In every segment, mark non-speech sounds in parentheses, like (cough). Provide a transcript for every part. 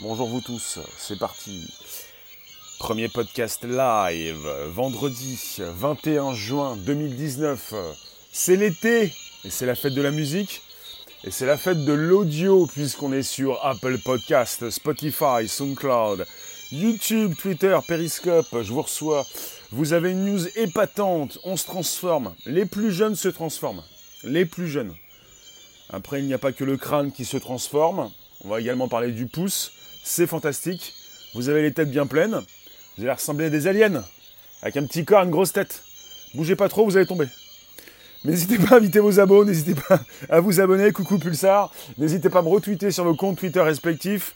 Bonjour vous tous, c'est parti. Premier podcast live, vendredi 21 juin 2019. C'est l'été et c'est la fête de la musique et c'est la fête de l'audio puisqu'on est sur Apple Podcast, Spotify, SoundCloud, YouTube, Twitter, Periscope. Je vous reçois. Vous avez une news épatante. On se transforme. Les plus jeunes se transforment. Les plus jeunes. Après, il n'y a pas que le crâne qui se transforme. On va également parler du pouce. C'est fantastique. Vous avez les têtes bien pleines. Vous allez ressembler à des aliens. Avec un petit corps, une grosse tête. Bougez pas trop, vous allez tomber. N'hésitez pas à inviter vos abonnés, n'hésitez pas à vous abonner, coucou Pulsar. N'hésitez pas à me retweeter sur vos comptes Twitter respectifs.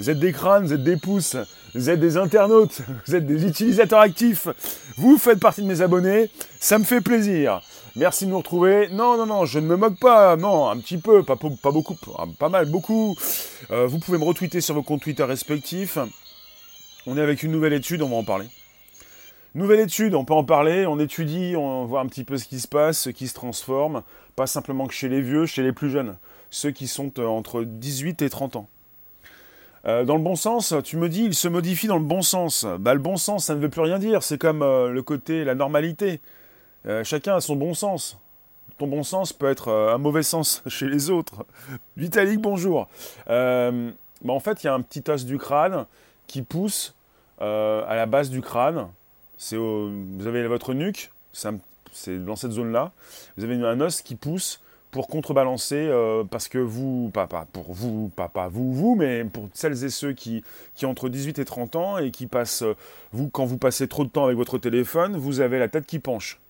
Vous êtes des crânes, vous êtes des pouces, vous êtes des internautes, (laughs) vous êtes des utilisateurs actifs. Vous faites partie de mes abonnés, ça me fait plaisir. Merci de nous retrouver. Non, non, non, je ne me moque pas. Non, un petit peu, pas, pas beaucoup, pas mal, beaucoup. Euh, vous pouvez me retweeter sur vos comptes Twitter respectifs. On est avec une nouvelle étude, on va en parler. Nouvelle étude, on peut en parler, on étudie, on voit un petit peu ce qui se passe, ce qui se transforme, pas simplement que chez les vieux, chez les plus jeunes, ceux qui sont euh, entre 18 et 30 ans. Euh, dans le bon sens, tu me dis, il se modifie dans le bon sens. Bah, le bon sens, ça ne veut plus rien dire, c'est comme le côté, la normalité. Euh, chacun a son bon sens. Ton bon sens peut être euh, un mauvais sens (laughs) chez les autres. Vitalik, bonjour. Euh, bah, en fait, il y a un petit os du crâne qui pousse à la base du crâne. C'est vous avez votre nuque, c'est dans cette zone-là. Vous avez un os qui pousse pour contrebalancer, parce que vous, pas, pour vous, pas, vous, vous, mais pour celles et ceux qui, qui ont entre 18 et 30 ans et qui passent, vous, quand vous passez trop de temps avec votre téléphone, vous avez la tête qui penche.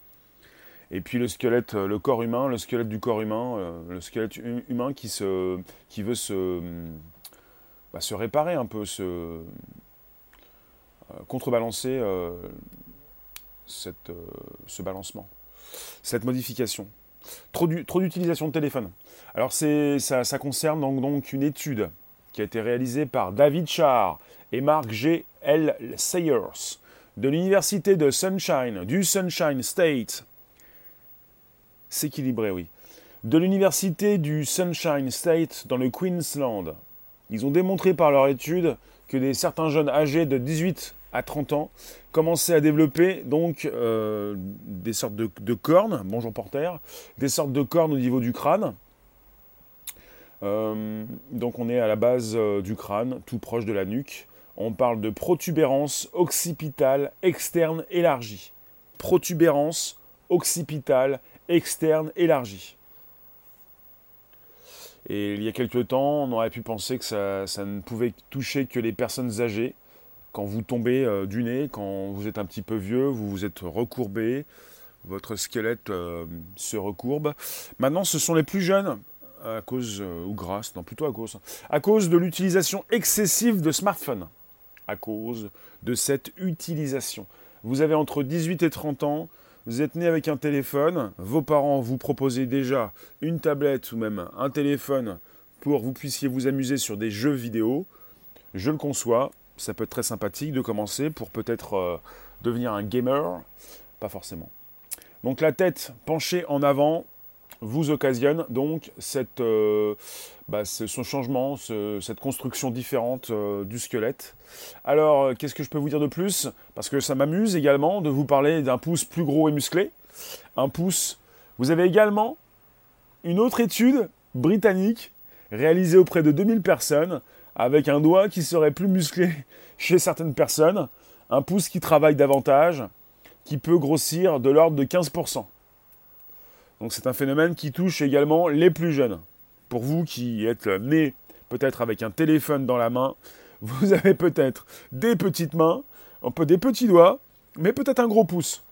Et puis le squelette, euh, le corps humain, le squelette du corps humain, euh, le squelette humain qui, se, qui veut se, bah, se réparer un peu, se euh, contrebalancer cette, ce balancement, cette modification. Trop d'utilisation de téléphone. Alors ça, ça concerne donc, une étude qui a été réalisée par David Char et Mark G. L. Sayers de l'université de Sunshine, du Sunshine State s'équilibrer, oui. De l'université du Sunshine State dans le Queensland. Ils ont démontré par leur étude que des certains jeunes âgés de 18 à 30 ans commençaient à développer donc euh, des sortes de, cornes, bonjour porter, des sortes de cornes au niveau du crâne. Euh, donc on est à la base euh, du crâne, tout proche de la nuque. On parle de protubérance occipitale externe élargie. Protubérance occipitale externe élargie. Et il y a quelques temps, on aurait pu penser que ça, ne pouvait toucher que les personnes âgées. Quand vous tombez euh, du nez, quand vous êtes un petit peu vieux, vous vous êtes recourbé, votre squelette euh, se recourbe. Maintenant, ce sont les plus jeunes, à cause, euh, ou grâce, non plutôt à cause, à cause de l'utilisation excessive de smartphones. À cause de cette utilisation. Vous avez entre 18 et 30 ans, vous êtes né avec un téléphone, vos parents vous proposaient déjà une tablette ou même un téléphone pour que vous puissiez vous amuser sur des jeux vidéo. Je le conçois, ça peut être très sympathique de commencer pour peut-être euh, devenir un gamer, pas forcément. Donc la tête penchée en avant, vous occasionne donc cette, euh, bah, ce, changement, cette construction différente euh, du squelette. Alors, qu'est-ce que je peux vous dire de plus? Parce que ça m'amuse également de vous parler d'un pouce plus gros et musclé. Un pouce. Vous avez également une autre étude britannique réalisée auprès de 2000 personnes avec un doigt qui serait plus musclé (laughs) chez certaines personnes, un pouce qui travaille davantage, qui peut grossir de l'ordre de 15%. Donc c'est un phénomène qui touche également les plus jeunes. Pour vous qui êtes nés peut-être avec un téléphone dans la main, vous (laughs) avez peut-être des petites mains, un peu des petits doigts, mais peut-être un gros pouce.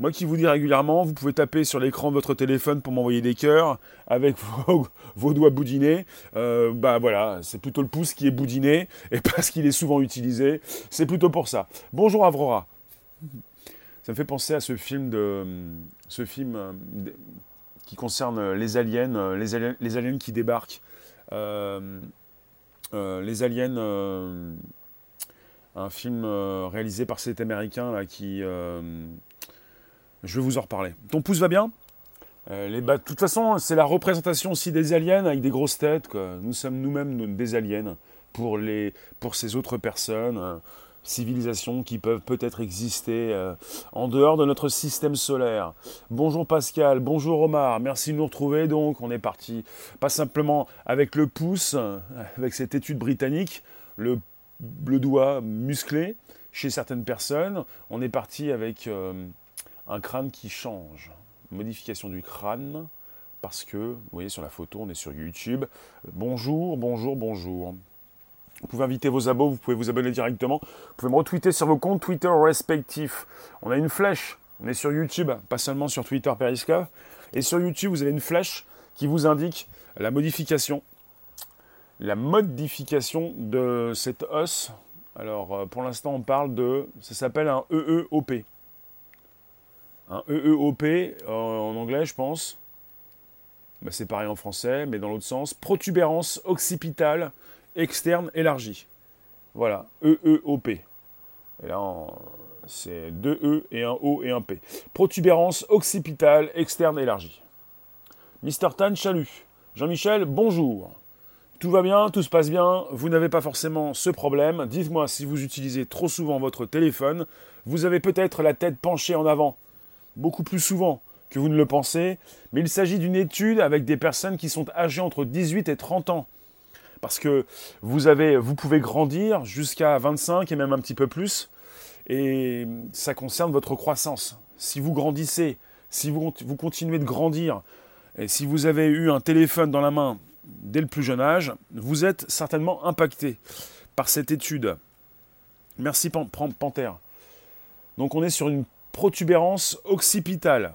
Moi qui vous dis régulièrement, vous pouvez taper sur l'écran de votre téléphone pour m'envoyer des cœurs avec (laughs) vos, doigts boudinés. Euh, bah voilà, c'est plutôt le pouce qui est boudiné et (laughs) parce qu'il est souvent utilisé. C'est plutôt pour ça. Bonjour Avrora. Ça me fait penser à ce film, de, ce film euh, qui concerne les aliens, euh, les aliens, les aliens qui débarquent. les aliens, un film réalisé par cet américain là qui. Je vais vous en reparler. Ton pouce va bien? Les De toute façon, c'est la représentation aussi des aliens avec des grosses têtes. Nous sommes nous-mêmes des aliens pour, les, pour ces autres personnes, euh, civilisations qui peuvent peut-être exister euh, en dehors de notre système solaire. Bonjour Pascal, bonjour Omar, merci de nous retrouver donc. On est parti pas simplement avec le pouce, avec cette étude britannique, le doigt musclé chez certaines personnes. On est parti avec un crâne qui change, modification du crâne parce que, vous voyez sur la photo, on est sur YouTube. Bonjour, bonjour, bonjour. Vous pouvez inviter vos abos, vous pouvez vous abonner directement. Vous pouvez me retweeter sur vos comptes Twitter respectifs. On a une flèche, on est sur YouTube, pas seulement sur Twitter Periscope. Et sur YouTube, vous avez une flèche qui vous indique la modification, la modification de cet os. Alors, euh, pour l'instant, on parle de, ça s'appelle un EEOP. Un EEOP euh, en anglais, je pense. Bah, c'est pareil en français, mais dans l'autre sens, protubérance occipitale externe élargie. Voilà, EEOP. Et là, c'est deux E et un O et un P. Protubérance occipitale externe élargie. Mister Tan, chalut. Jean-Michel, bonjour. Tout va bien, tout se passe bien, vous n'avez pas forcément ce problème. Dites-moi si vous utilisez trop souvent votre téléphone, vous avez peut-être la tête penchée en avant, beaucoup plus souvent que vous ne le pensez, mais il s'agit d'une étude avec des personnes qui sont âgées entre 18 et 30 ans. Parce que vous, avez, vous pouvez grandir jusqu'à 25 et même un petit peu plus, et ça concerne votre croissance. Si vous grandissez, si vous, vous continuez de grandir, et si vous avez eu un téléphone dans la main dès le plus jeune âge, vous êtes certainement impacté par cette étude. Merci Panthère. Donc on est sur une protubérance occipitale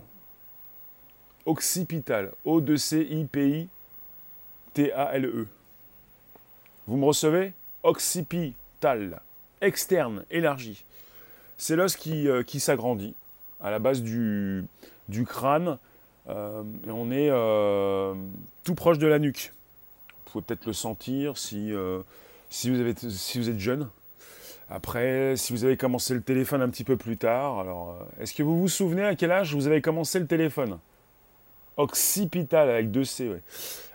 occipital. O-D-C-I-P-I-T-A-L-E. Vous me recevez? Occipital. Externe, élargi. C'est l'os qui, euh, s'agrandit à la base du, crâne. Euh, et on est euh, tout proche de la nuque. Vous pouvez peut-être le sentir si vous êtes jeune. Après, si vous avez commencé le téléphone un petit peu plus tard, alors est-ce que vous vous souvenez à quel âge vous avez commencé le téléphone? Occipital avec deux C.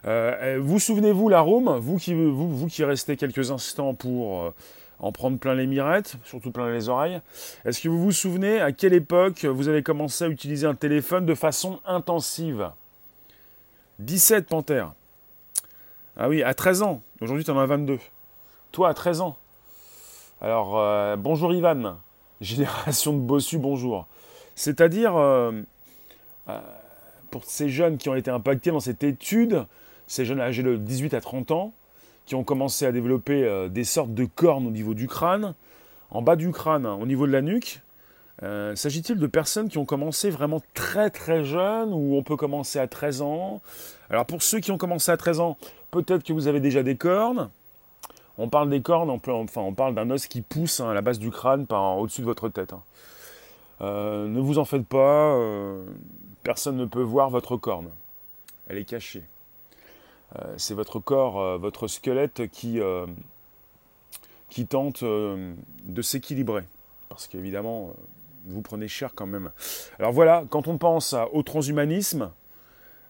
Euh, vous souvenez-vous la Rome, vous qui, vous, qui restez quelques instants pour euh, en prendre plein les mirettes, surtout plein les oreilles, est-ce que vous vous souvenez à quelle époque vous avez commencé à utiliser un téléphone de façon intensive? 17 panthères. Ah oui, à 13 ans. Aujourd'hui, tu en as 22. Toi, à 13 ans. Alors, euh, bonjour Ivan. Génération de bossu, bonjour. C'est-à-dire, pour ces jeunes qui ont été impactés dans cette étude, ces jeunes âgés de 18 à 30 ans, qui ont commencé à développer euh, des sortes de cornes au niveau du crâne, en bas du crâne, au niveau de la nuque. Euh, s'agit-il de personnes qui ont commencé vraiment très très jeunes ou on peut commencer à 13 ans? Alors pour ceux qui ont commencé à 13 ans, peut-être que vous avez déjà des cornes. On parle des cornes, enfin on parle d'un os qui pousse hein, à la base du crâne par au-dessus de votre tête. Hein. Euh, ne vous en faites pas, Personne ne peut voir votre corne. Elle est cachée. Euh, c'est votre corps, euh, votre squelette qui, euh, tente de s'équilibrer. Parce qu'évidemment, vous prenez cher quand même. Alors voilà, quand on pense au transhumanisme,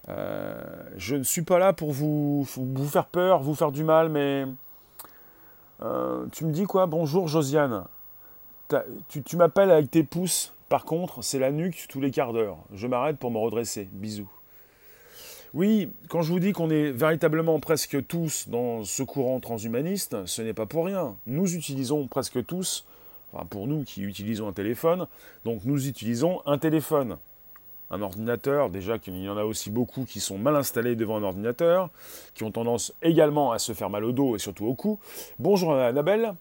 je ne suis pas là pour vous faire peur, vous faire du mal, mais tu me dis quoi? Bonjour Josiane. Tu, tu m'appelles avec tes pouces par contre, c'est la nuque tous les quarts d'heure. Je m'arrête pour me redresser. Bisous. Oui, quand je vous dis qu'on est véritablement presque tous dans ce courant transhumaniste, ce n'est pas pour rien. Nous utilisons presque tous, enfin pour nous qui utilisons un téléphone, donc nous utilisons un téléphone. Un ordinateur, déjà qu'il y en a aussi beaucoup qui sont mal installés devant un ordinateur, qui ont tendance également à se faire mal au dos et surtout au cou. Bonjour Annabelle.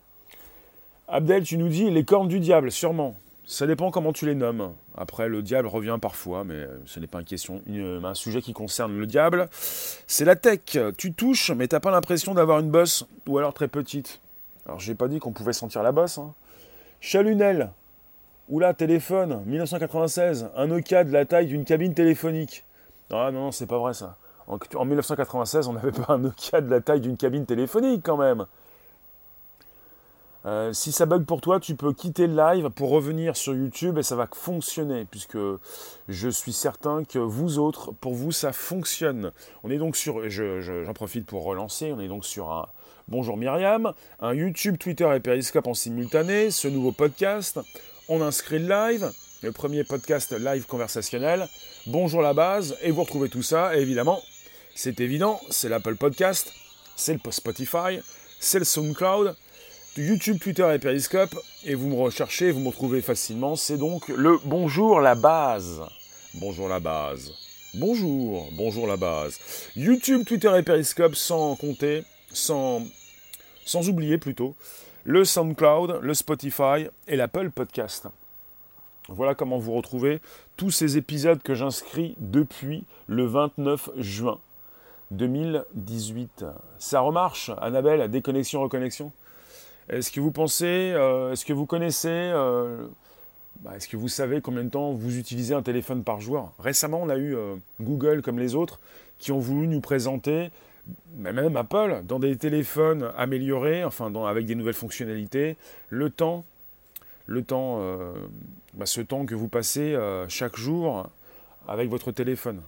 Abdel, tu nous dis les cornes du diable, sûrement. Ça dépend comment tu les nommes. Après, le diable revient parfois, mais ce n'est pas une question, un sujet qui concerne le diable. C'est la tech. Tu touches, mais t'as pas l'impression d'avoir une bosse, ou alors très petite. Alors, j'ai pas dit qu'on pouvait sentir la bosse. Hein. Chalunel. Oula, téléphone, 1996. Un Nokia de la taille d'une cabine téléphonique. Ah non, non, c'est pas vrai ça. En, en 1996, on n'avait (laughs) pas un Nokia de la taille d'une cabine téléphonique quand même. Euh, si ça bug pour toi, tu peux quitter le live pour revenir sur YouTube et ça va fonctionner puisque je suis certain que vous autres, pour vous, ça fonctionne. On est donc sur, j'en profite pour relancer, on est donc sur un Bonjour Myriam, un YouTube, Twitter et Periscope en simultané, ce nouveau podcast, on inscrit le live, le premier podcast live conversationnel. Bonjour la base, et vous retrouvez tout ça, évidemment, c'est évident, c'est l'Apple Podcast, c'est le Spotify, c'est le SoundCloud, YouTube, Twitter et Periscope, et vous me recherchez, vous me retrouvez facilement, c'est donc le Bonjour la base. Bonjour la base. Bonjour, bonjour la base. YouTube, Twitter et Periscope sans compter, sans, sans oublier plutôt, le SoundCloud, le Spotify et l'Apple Podcast. Voilà comment vous retrouvez tous ces épisodes que j'inscris depuis le 29 juin 2018. Ça remarche, Annabelle, déconnexion, reconnexion? Est-ce que vous pensez, euh, est-ce que vous connaissez, euh, bah, est-ce que vous savez combien de temps vous utilisez un téléphone par jour? Récemment, on a eu euh, Google, comme les autres, qui ont voulu nous présenter, même Apple, dans des téléphones améliorés, enfin avec des nouvelles fonctionnalités, le temps le temps, euh, bah, ce temps que vous passez euh, chaque jour avec votre téléphone.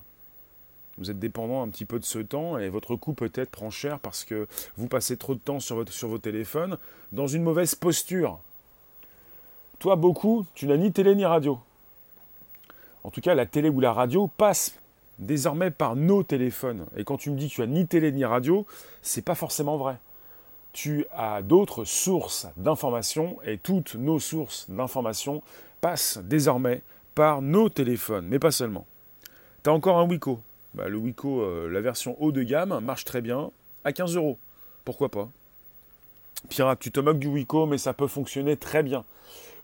Vous êtes dépendant un petit peu de ce temps et votre coût peut-être prend cher parce que vous passez trop de temps sur, votre, sur vos téléphones dans une mauvaise posture. Toi, beaucoup, tu n'as ni télé ni radio. En tout cas, la télé ou la radio passe désormais par nos téléphones. Et quand tu me dis que tu as ni télé ni radio, c'est pas forcément vrai tu as d'autres sources d'informations et toutes nos sources d'informations passent désormais par nos téléphones, mais pas seulement. Tu as encore un Wiko. Bah, le Wiko, euh, la version haut de gamme, marche très bien à 15 euros. Pourquoi pas? Pirate, tu te moques du Wiko, mais ça peut fonctionner très bien.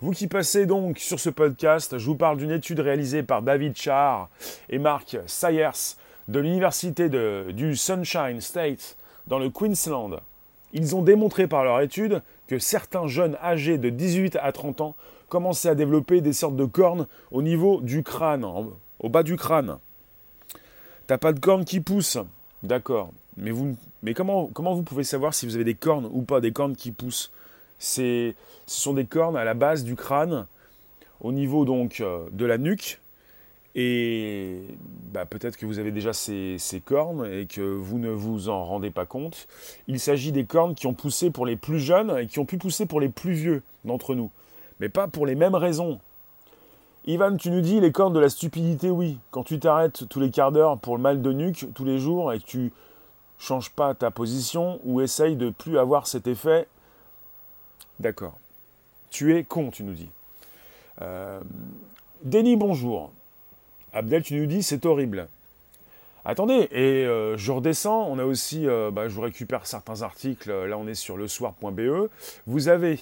Vous qui passez donc sur ce podcast, je vous parle d'une étude réalisée par David Char et Mark Sayers de l'université du Sunshine State dans le Queensland ils ont démontré par leur étude que certains jeunes âgés de 18 à 30 ans commençaient à développer des sortes de cornes au niveau du crâne, au bas du crâne. T'as pas de cornes qui poussent, d'accord. Mais, comment, comment vous pouvez savoir si vous avez des cornes ou pas des cornes qui poussent? Ce sont des cornes à la base du crâne, au niveau donc euh, de la nuque, et bah, peut-être que vous avez déjà ces, cornes et que vous ne vous en rendez pas compte. Il s'agit des cornes qui ont poussé pour les plus jeunes et qui ont pu pousser pour les plus vieux d'entre nous. Mais pas pour les mêmes raisons. Ivan, tu nous dis les cornes de la stupidité, oui. Quand tu t'arrêtes tous les quarts d'heure pour le mal de nuque tous les jours et que tu changes pas ta position ou essayes de plus avoir cet effet, d'accord. Tu es con, tu nous dis. Euh, Denis, bonjour. Abdel, tu nous dis c'est horrible. Attendez, et euh, je redescends, on a aussi, euh, bah, je vous récupère certains articles, là on est sur le soir.be, vous avez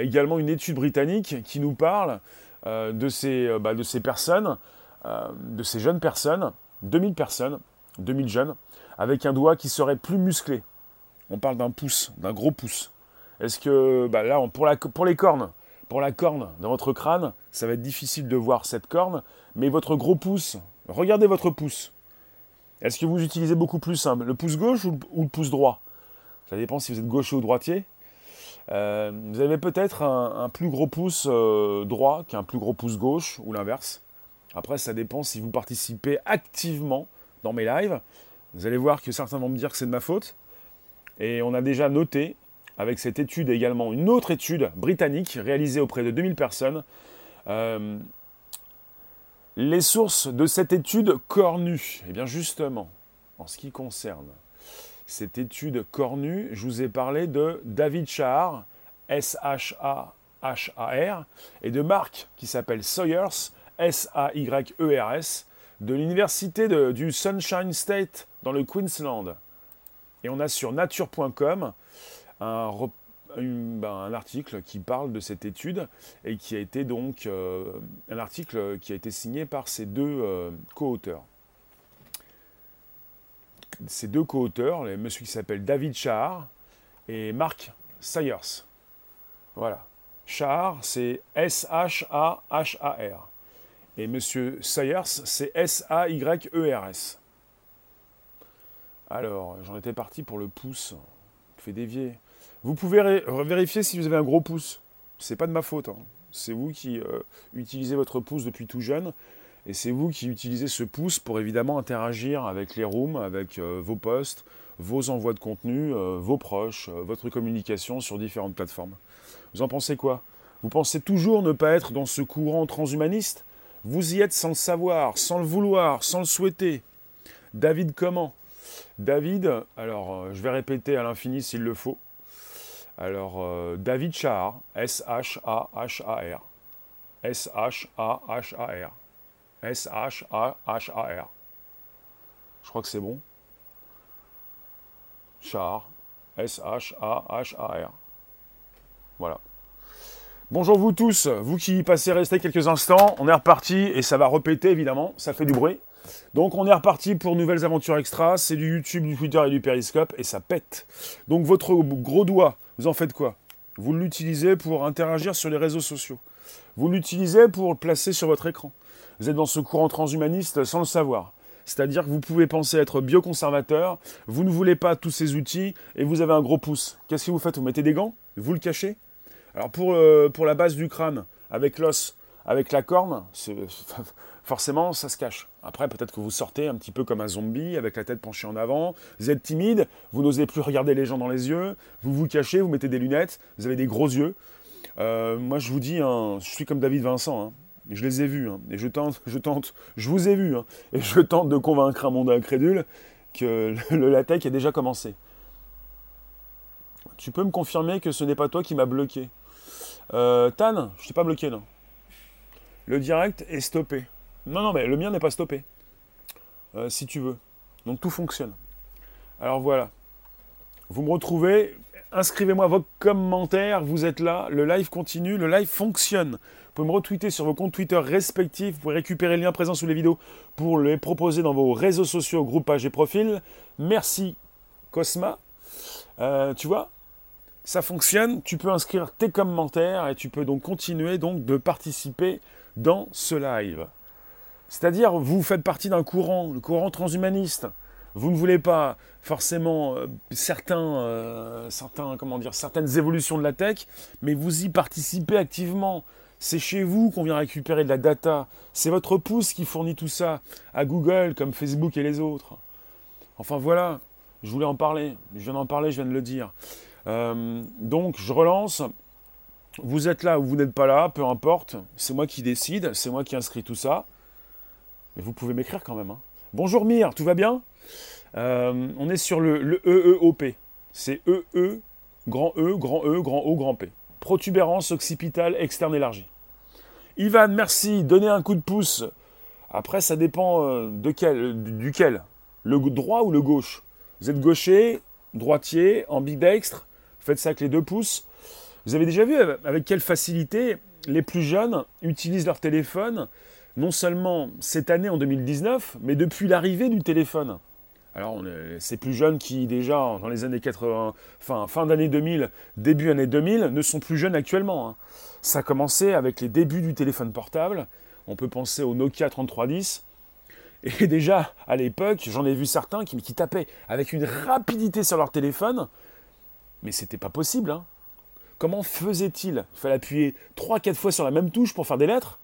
également une étude britannique qui nous parle de, ces, bah, de ces personnes, de ces jeunes personnes, 2000 personnes, 2000 jeunes, avec un doigt qui serait plus musclé. On parle d'un pouce, d'un gros pouce. Est-ce que, bah, là, pour, les cornes, pour la corne dans votre crâne, ça va être difficile de voir cette corne, mais votre gros pouce, regardez votre pouce. Est-ce que vous utilisez beaucoup plus le pouce gauche ou le, pouce droit? Ça dépend si vous êtes gaucher ou droitier. Euh, vous avez peut-être un, plus gros pouce euh, droit qu'un plus gros pouce gauche ou l'inverse. Après, ça dépend si vous participez activement dans mes lives. Vous allez voir que certains vont me dire que c'est de ma faute. Et on a déjà noté avec cette étude également une autre étude britannique réalisée auprès de 2000 personnes. Euh, les sources de cette étude cornue, eh bien justement, en ce qui concerne cette étude cornue, je vous ai parlé de David Shahar, S-H-A-H-A-R, et de Mark qui s'appelle Sawyers, S-A-Y-E-R-S, e de l'université du Sunshine State dans le Queensland. Et on a sur nature.com un, ben, un, article qui parle de cette étude et qui a été donc euh, un article qui a été signé par ces deux euh, co-auteurs. Ces deux co-auteurs, les monsieur qui s'appelle David Char et Mark Sayers. Voilà. Char, c'est S-H-A-H-A-R. Et monsieur Sayers, c'est S-A-Y-E-R-S. Alors, j'en étais parti pour le pouce. Fait dévier. Vous pouvez vérifier si vous avez un gros pouce. C'est pas de ma faute. Hein. C'est vous qui euh, utilisez votre pouce depuis tout jeune. Et c'est vous qui utilisez ce pouce pour évidemment interagir avec les rooms, avec euh, vos posts, vos envois de contenu, euh, vos proches, votre communication sur différentes plateformes. Vous en pensez quoi? Vous pensez toujours ne pas être dans ce courant transhumaniste? Vous y êtes sans le savoir, sans le vouloir, sans le souhaiter. David comment? David, alors je vais répéter à l'infini s'il le faut. Alors David Char, S-H-A-H-A-R. S-H-A-H-A-R. S-H-A-H-A-R. Je crois que c'est bon. Char. S-H-A-H-A-R. Voilà. Bonjour vous tous, vous qui passez rester quelques instants, on est reparti et ça va répéter évidemment, ça fait du bruit. Donc on est reparti pour nouvelles aventures extra, c'est du YouTube, du Twitter et du Periscope et ça pète. Donc votre gros doigt, vous en faites quoi? Vous l'utilisez pour interagir sur les réseaux sociaux. Vous l'utilisez pour le placer sur votre écran. Vous êtes dans ce courant transhumaniste sans le savoir. C'est-à-dire que vous pouvez penser être bioconservateur, vous ne voulez pas tous ces outils et vous avez un gros pouce. Qu'est-ce que vous faites? Vous mettez des gants? Vous le cachez? Alors pour, euh, pour la base du crâne, avec l'os, avec la corne, (laughs) forcément ça se cache. Après peut-être que vous sortez un petit peu comme un zombie, avec la tête penchée en avant, vous êtes timide, vous n'osez plus regarder les gens dans les yeux, vous vous cachez, vous mettez des lunettes, vous avez des gros yeux. Euh, moi je vous dis, hein, je suis comme David Vincent. Hein. Je les ai vus, hein. et je tente, (laughs) je tente, je vous ai vu, hein. et je tente de convaincre un monde incrédule que le latex a déjà commencé. Tu peux me confirmer que ce n'est pas toi qui m'as bloqué? Euh, Tan, je t'ai pas bloqué, non? Le direct est stoppé. Non, non, mais le mien n'est pas stoppé. Euh, si tu veux. Donc tout fonctionne. Alors voilà. Vous me retrouvez. Inscrivez-moi vos commentaires. Vous êtes là. Le live continue. Le live fonctionne pouvez me retweeter sur vos comptes Twitter respectifs. Vous pouvez récupérer le lien présent sous les vidéos pour les proposer dans vos réseaux sociaux, groupes, pages et profils. Merci Cosma. Euh, tu vois, ça fonctionne. Tu peux inscrire tes commentaires et tu peux donc continuer donc de participer dans ce live. C'est-à-dire, vous faites partie d'un courant, le courant transhumaniste. Vous ne voulez pas forcément euh, euh, comment certaines évolutions de la tech, mais vous y participez activement. C'est chez vous qu'on vient récupérer de la data. C'est votre pouce qui fournit tout ça à Google comme Facebook et les autres. Enfin voilà, je voulais en parler. Je viens d'en parler, je viens de le dire. Euh, donc je relance. Vous êtes là ou vous n'êtes pas là, peu importe. C'est moi qui décide, c'est moi qui inscris tout ça. Vous pouvez m'écrire quand même. Hein. Bonjour Mire, tout va bien? Euh, On est sur le, EEOP. C'est EE, grand E, grand E, grand O, grand P protubérance occipitale externe élargie. Ivan, merci, donnez un coup de pouce. Après, ça dépend euh, de quel, duquel. Le droit ou le gauche? Vous êtes gaucher, droitier, ambidextre, faites ça avec les deux pouces. Vous avez déjà vu avec quelle facilité les plus jeunes utilisent leur téléphone, non seulement cette année en 2019, mais depuis l'arrivée du téléphone. Alors, ces plus jeunes qui, déjà, dans les années 80, fin, fin d'année 2000, début année 2000, ne sont plus jeunes actuellement. Hein. Ça a commencé avec les débuts du téléphone portable. On peut penser au Nokia 3310. Et déjà, à l'époque, j'en ai vu certains qui, tapaient avec une rapidité sur leur téléphone. Mais c'était pas possible. Hein. Comment faisait-il Il fallait appuyer 3-4 fois sur la même touche pour faire des lettres?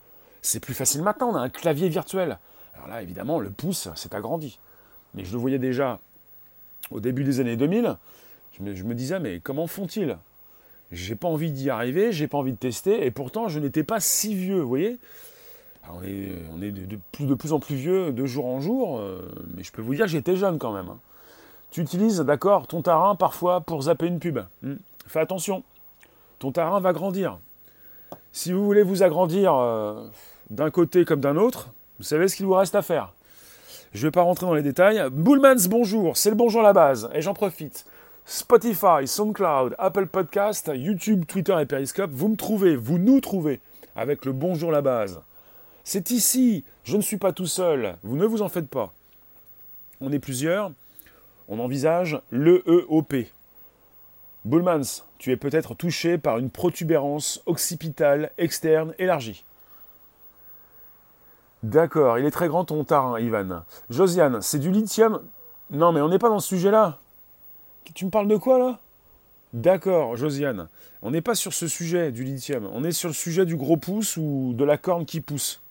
C'est plus facile maintenant, on a un clavier virtuel. Alors là, évidemment, le pouce s'est agrandi mais je le voyais déjà au début des années 2000, je me, disais, mais comment font-ils? J'ai pas envie d'y arriver, j'ai pas envie de tester, et pourtant je n'étais pas si vieux, vous voyez? On est, de, plus, en plus vieux de jour en jour, euh, mais je peux vous dire que j'étais jeune quand même. Hein. Tu utilises, d'accord, ton tarin parfois pour zapper une pub. Hmm. Fais attention, ton tarin va grandir. Si vous voulez vous agrandir euh, d'un côté comme d'un autre, vous savez ce qu'il vous reste à faire. Je ne vais pas rentrer dans les détails. Bullmans, bonjour, c'est le bonjour la base, et j'en profite. Spotify, SoundCloud, Apple Podcast, YouTube, Twitter et Periscope, vous me trouvez, vous nous trouvez avec le bonjour la base. C'est ici, je ne suis pas tout seul, vous ne vous en faites pas. On est plusieurs, on envisage l'EEOP. Bullmans, tu es peut-être touché par une protubérance occipitale externe élargie. D'accord, il est très grand ton tarin, Ivan. Josiane, c'est du lithium Non, mais on n'est pas dans ce sujet-là. Tu me parles de quoi là? D'accord, Josiane. On n'est pas sur ce sujet du lithium. On est sur le sujet du gros pouce ou de la corne qui pousse.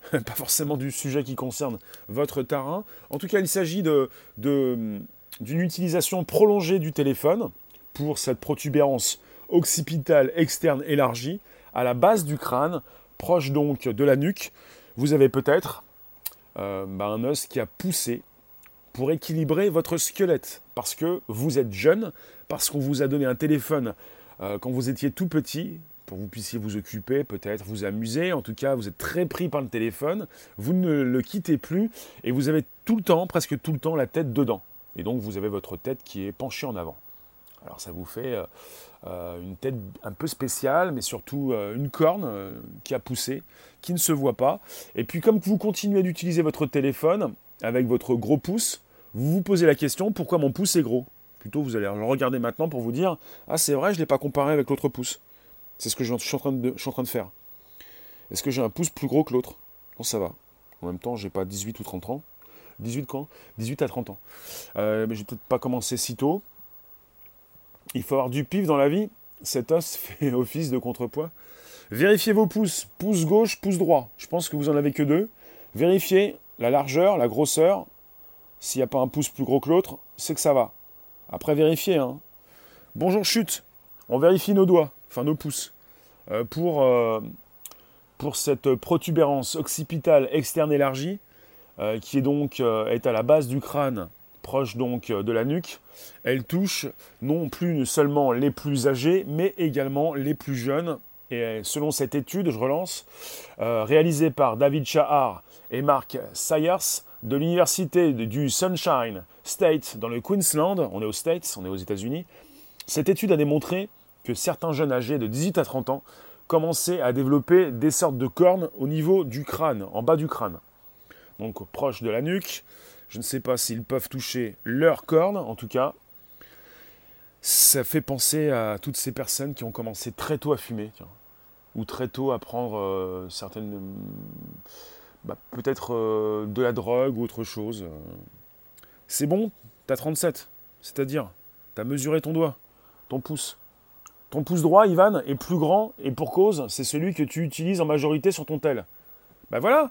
(laughs) pas forcément du sujet qui concerne votre terrain. En tout cas, il s'agit de, d'une utilisation prolongée du téléphone pour cette protubérance occipitale externe élargie à la base du crâne, proche donc de la nuque. Vous avez peut-être euh, bah, un os qui a poussé pour équilibrer votre squelette parce que vous êtes jeune, parce qu'on vous a donné un téléphone euh, quand vous étiez tout petit, pour que vous puissiez vous occuper, peut-être vous amuser. En tout cas, vous êtes très pris par le téléphone, vous ne le quittez plus et vous avez tout le temps, presque tout le temps, la tête dedans. Et donc, vous avez votre tête qui est penchée en avant. Alors, ça vous fait euh, euh, une tête un peu spéciale, mais surtout une corne qui a poussé, qui ne se voit pas. Et puis, comme vous continuez d'utiliser votre téléphone avec votre gros pouce, vous vous posez la question pourquoi mon pouce est gros? Plutôt, vous allez le regarder maintenant pour vous dire Ah, c'est vrai, je ne l'ai pas comparé avec l'autre pouce. C'est ce que je suis, en train de, faire. Est-ce que j'ai un pouce plus gros que l'autre? Non, ça va. En même temps, j'ai pas 18 ou 30 ans. 18 quand? 18 à 30 ans. Euh, mais je vais peut-être pas commencer si tôt. Il faut avoir du pif dans la vie. Cet os (laughs) fait office de contrepoids. Vérifiez vos pouces. Pouce gauche, pouce droit. Je pense que vous en avez que deux. Vérifiez la largeur, la grosseur. S'il n'y a pas un pouce plus gros que l'autre, c'est que ça va. Après, vérifier. Hein. Bonjour, chute. On vérifie nos doigts, enfin nos pouces, euh, pour, euh, pour cette protubérance occipitale externe élargie, euh, qui est donc est à la base du crâne, proche donc de la nuque. Elle touche non plus seulement les plus âgés, mais également les plus jeunes. Et selon cette étude, je relance, réalisée par David Chahar et Mark Sayers, de l'université du Sunshine State dans le Queensland, on est aux States, on est aux États-Unis, cette étude a démontré que certains jeunes âgés de 18 à 30 ans commençaient à développer des sortes de cornes au niveau du crâne, en bas du crâne. Donc proche de la nuque. Je ne sais pas s'ils peuvent toucher leurs cornes, en tout cas. Ça fait penser à toutes ces personnes qui ont commencé très tôt à fumer, ou très tôt à prendre euh, certaines bah, peut-être euh, de la drogue ou autre chose. C'est bon, t'as 37. C'est-à-dire, t'as mesuré ton doigt, ton pouce. Ton pouce droit, Ivan, est plus grand et pour cause, c'est celui que tu utilises en majorité sur ton tel. Ben voilà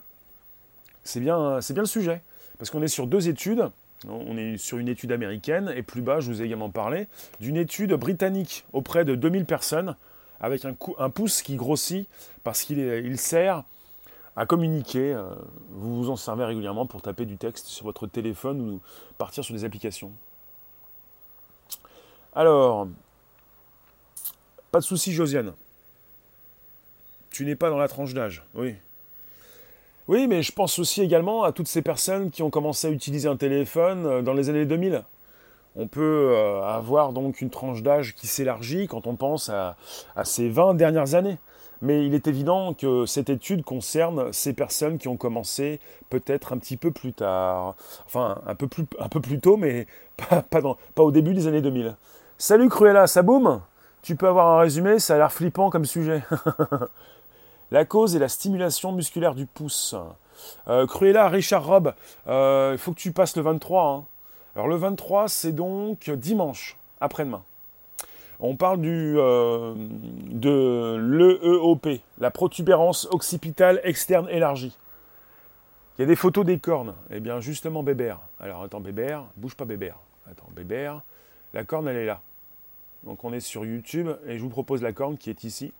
C'est bien, c'est bien le sujet. Parce qu'on est sur deux études. On est sur une étude américaine et plus bas, je vous ai également parlé, d'une étude britannique auprès de 2000 personnes avec un, pouce qui grossit parce qu'il il sert à communiquer. Euh, vous vous en servez régulièrement pour taper du texte sur votre téléphone ou partir sur des applications. Alors, pas de souci, Josiane. Tu n'es pas dans la tranche d'âge, oui. Oui, mais je pense aussi également à toutes ces personnes qui ont commencé à utiliser un téléphone euh, dans les années 2000. On peut euh, avoir donc une tranche d'âge qui s'élargit quand on pense à, ces 20 dernières années. Mais il est évident que cette étude concerne ces personnes qui ont commencé peut-être un petit peu plus tard, enfin un peu plus, un peu plus tôt, mais (laughs) pas, pas, au début des années 2000. Salut Cruella, ça boum? Tu peux avoir un résumé, ça a l'air flippant comme sujet. (laughs) la cause est la stimulation musculaire du pouce. Euh, Cruella, Richard Robb, euh, il faut que tu passes le 23. Hein. Alors le 23, c'est donc dimanche, après-demain. On parle du, euh, de l'EEOP, la protubérance occipitale externe élargie. Il y a des photos des cornes. Eh bien, justement, Bébert. Alors, attends, Bébert, bouge pas Bébert. Attends, Bébert, la corne, elle est là. Donc, on est sur YouTube et je vous propose la corne qui est ici.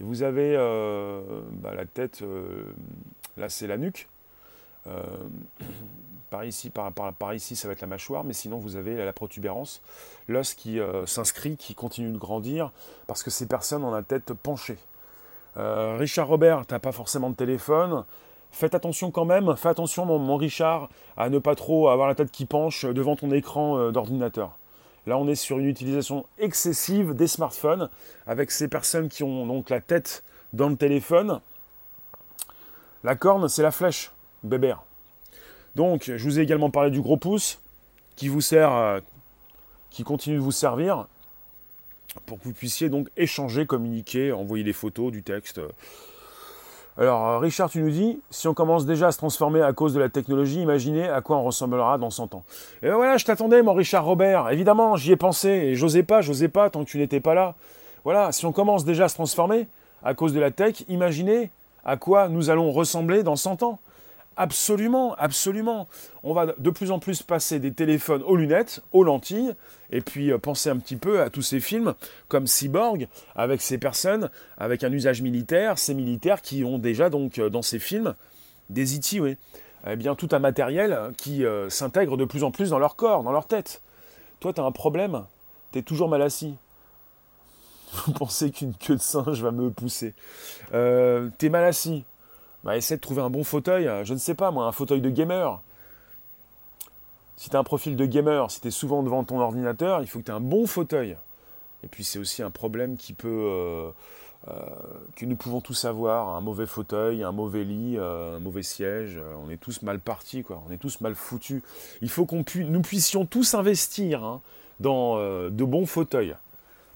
Et vous avez euh, bah, la tête, euh, là, c'est la nuque. (clears throat) Par ici, par, ici, ça va être la mâchoire, mais sinon vous avez la protubérance, l'os qui euh, s'inscrit, qui continue de grandir, parce que ces personnes ont la tête penchée. Euh, Richard Robert, tu n'as pas forcément de téléphone. Faites attention quand même, fais attention mon, Richard à ne pas trop avoir la tête qui penche devant ton écran euh, d'ordinateur. Là, on est sur une utilisation excessive des smartphones avec ces personnes qui ont donc la tête dans le téléphone. La corne, c'est la flèche, bébert. Donc, je vous ai également parlé du gros pouce qui vous sert, euh, qui continue de vous servir pour que vous puissiez donc échanger, communiquer, envoyer des photos, du texte. Alors, euh, Richard, tu nous dis, si on commence déjà à se transformer à cause de la technologie, imaginez à quoi on ressemblera dans 100 ans. Et ben voilà, je t'attendais, mon Richard Robert. Évidemment, j'y ai pensé, et j'osais pas, j'osais pas tant que tu n'étais pas là. Voilà, si on commence déjà à se transformer à cause de la tech, imaginez à quoi nous allons ressembler dans 100 ans. Absolument, absolument. On va de plus en plus passer des téléphones aux lunettes, aux lentilles, et puis euh, penser un petit peu à tous ces films comme Cyborg, avec ces personnes, avec un usage militaire, ces militaires qui ont déjà donc euh, dans ces films des IT, oui. Eh bien, tout un matériel qui euh, s'intègre de plus en plus dans leur corps, dans leur tête. Toi, tu as un problème, tu es toujours mal assis. (laughs) Vous pensez qu'une queue de singe va me pousser. Euh, tu es mal assis. Bah, essaie de trouver un bon fauteuil, je ne sais pas moi, un fauteuil de gamer. Si tu un profil de gamer, si tu souvent devant ton ordinateur, il faut que tu aies un bon fauteuil. Et puis c'est aussi un problème qui peut, euh, euh, que nous pouvons tous avoir, un mauvais fauteuil, un mauvais lit, euh, un mauvais siège. on est tous mal partis, quoi. On est tous mal foutus. Il faut qu'on nous puissions tous investir hein, dans de bons fauteuils.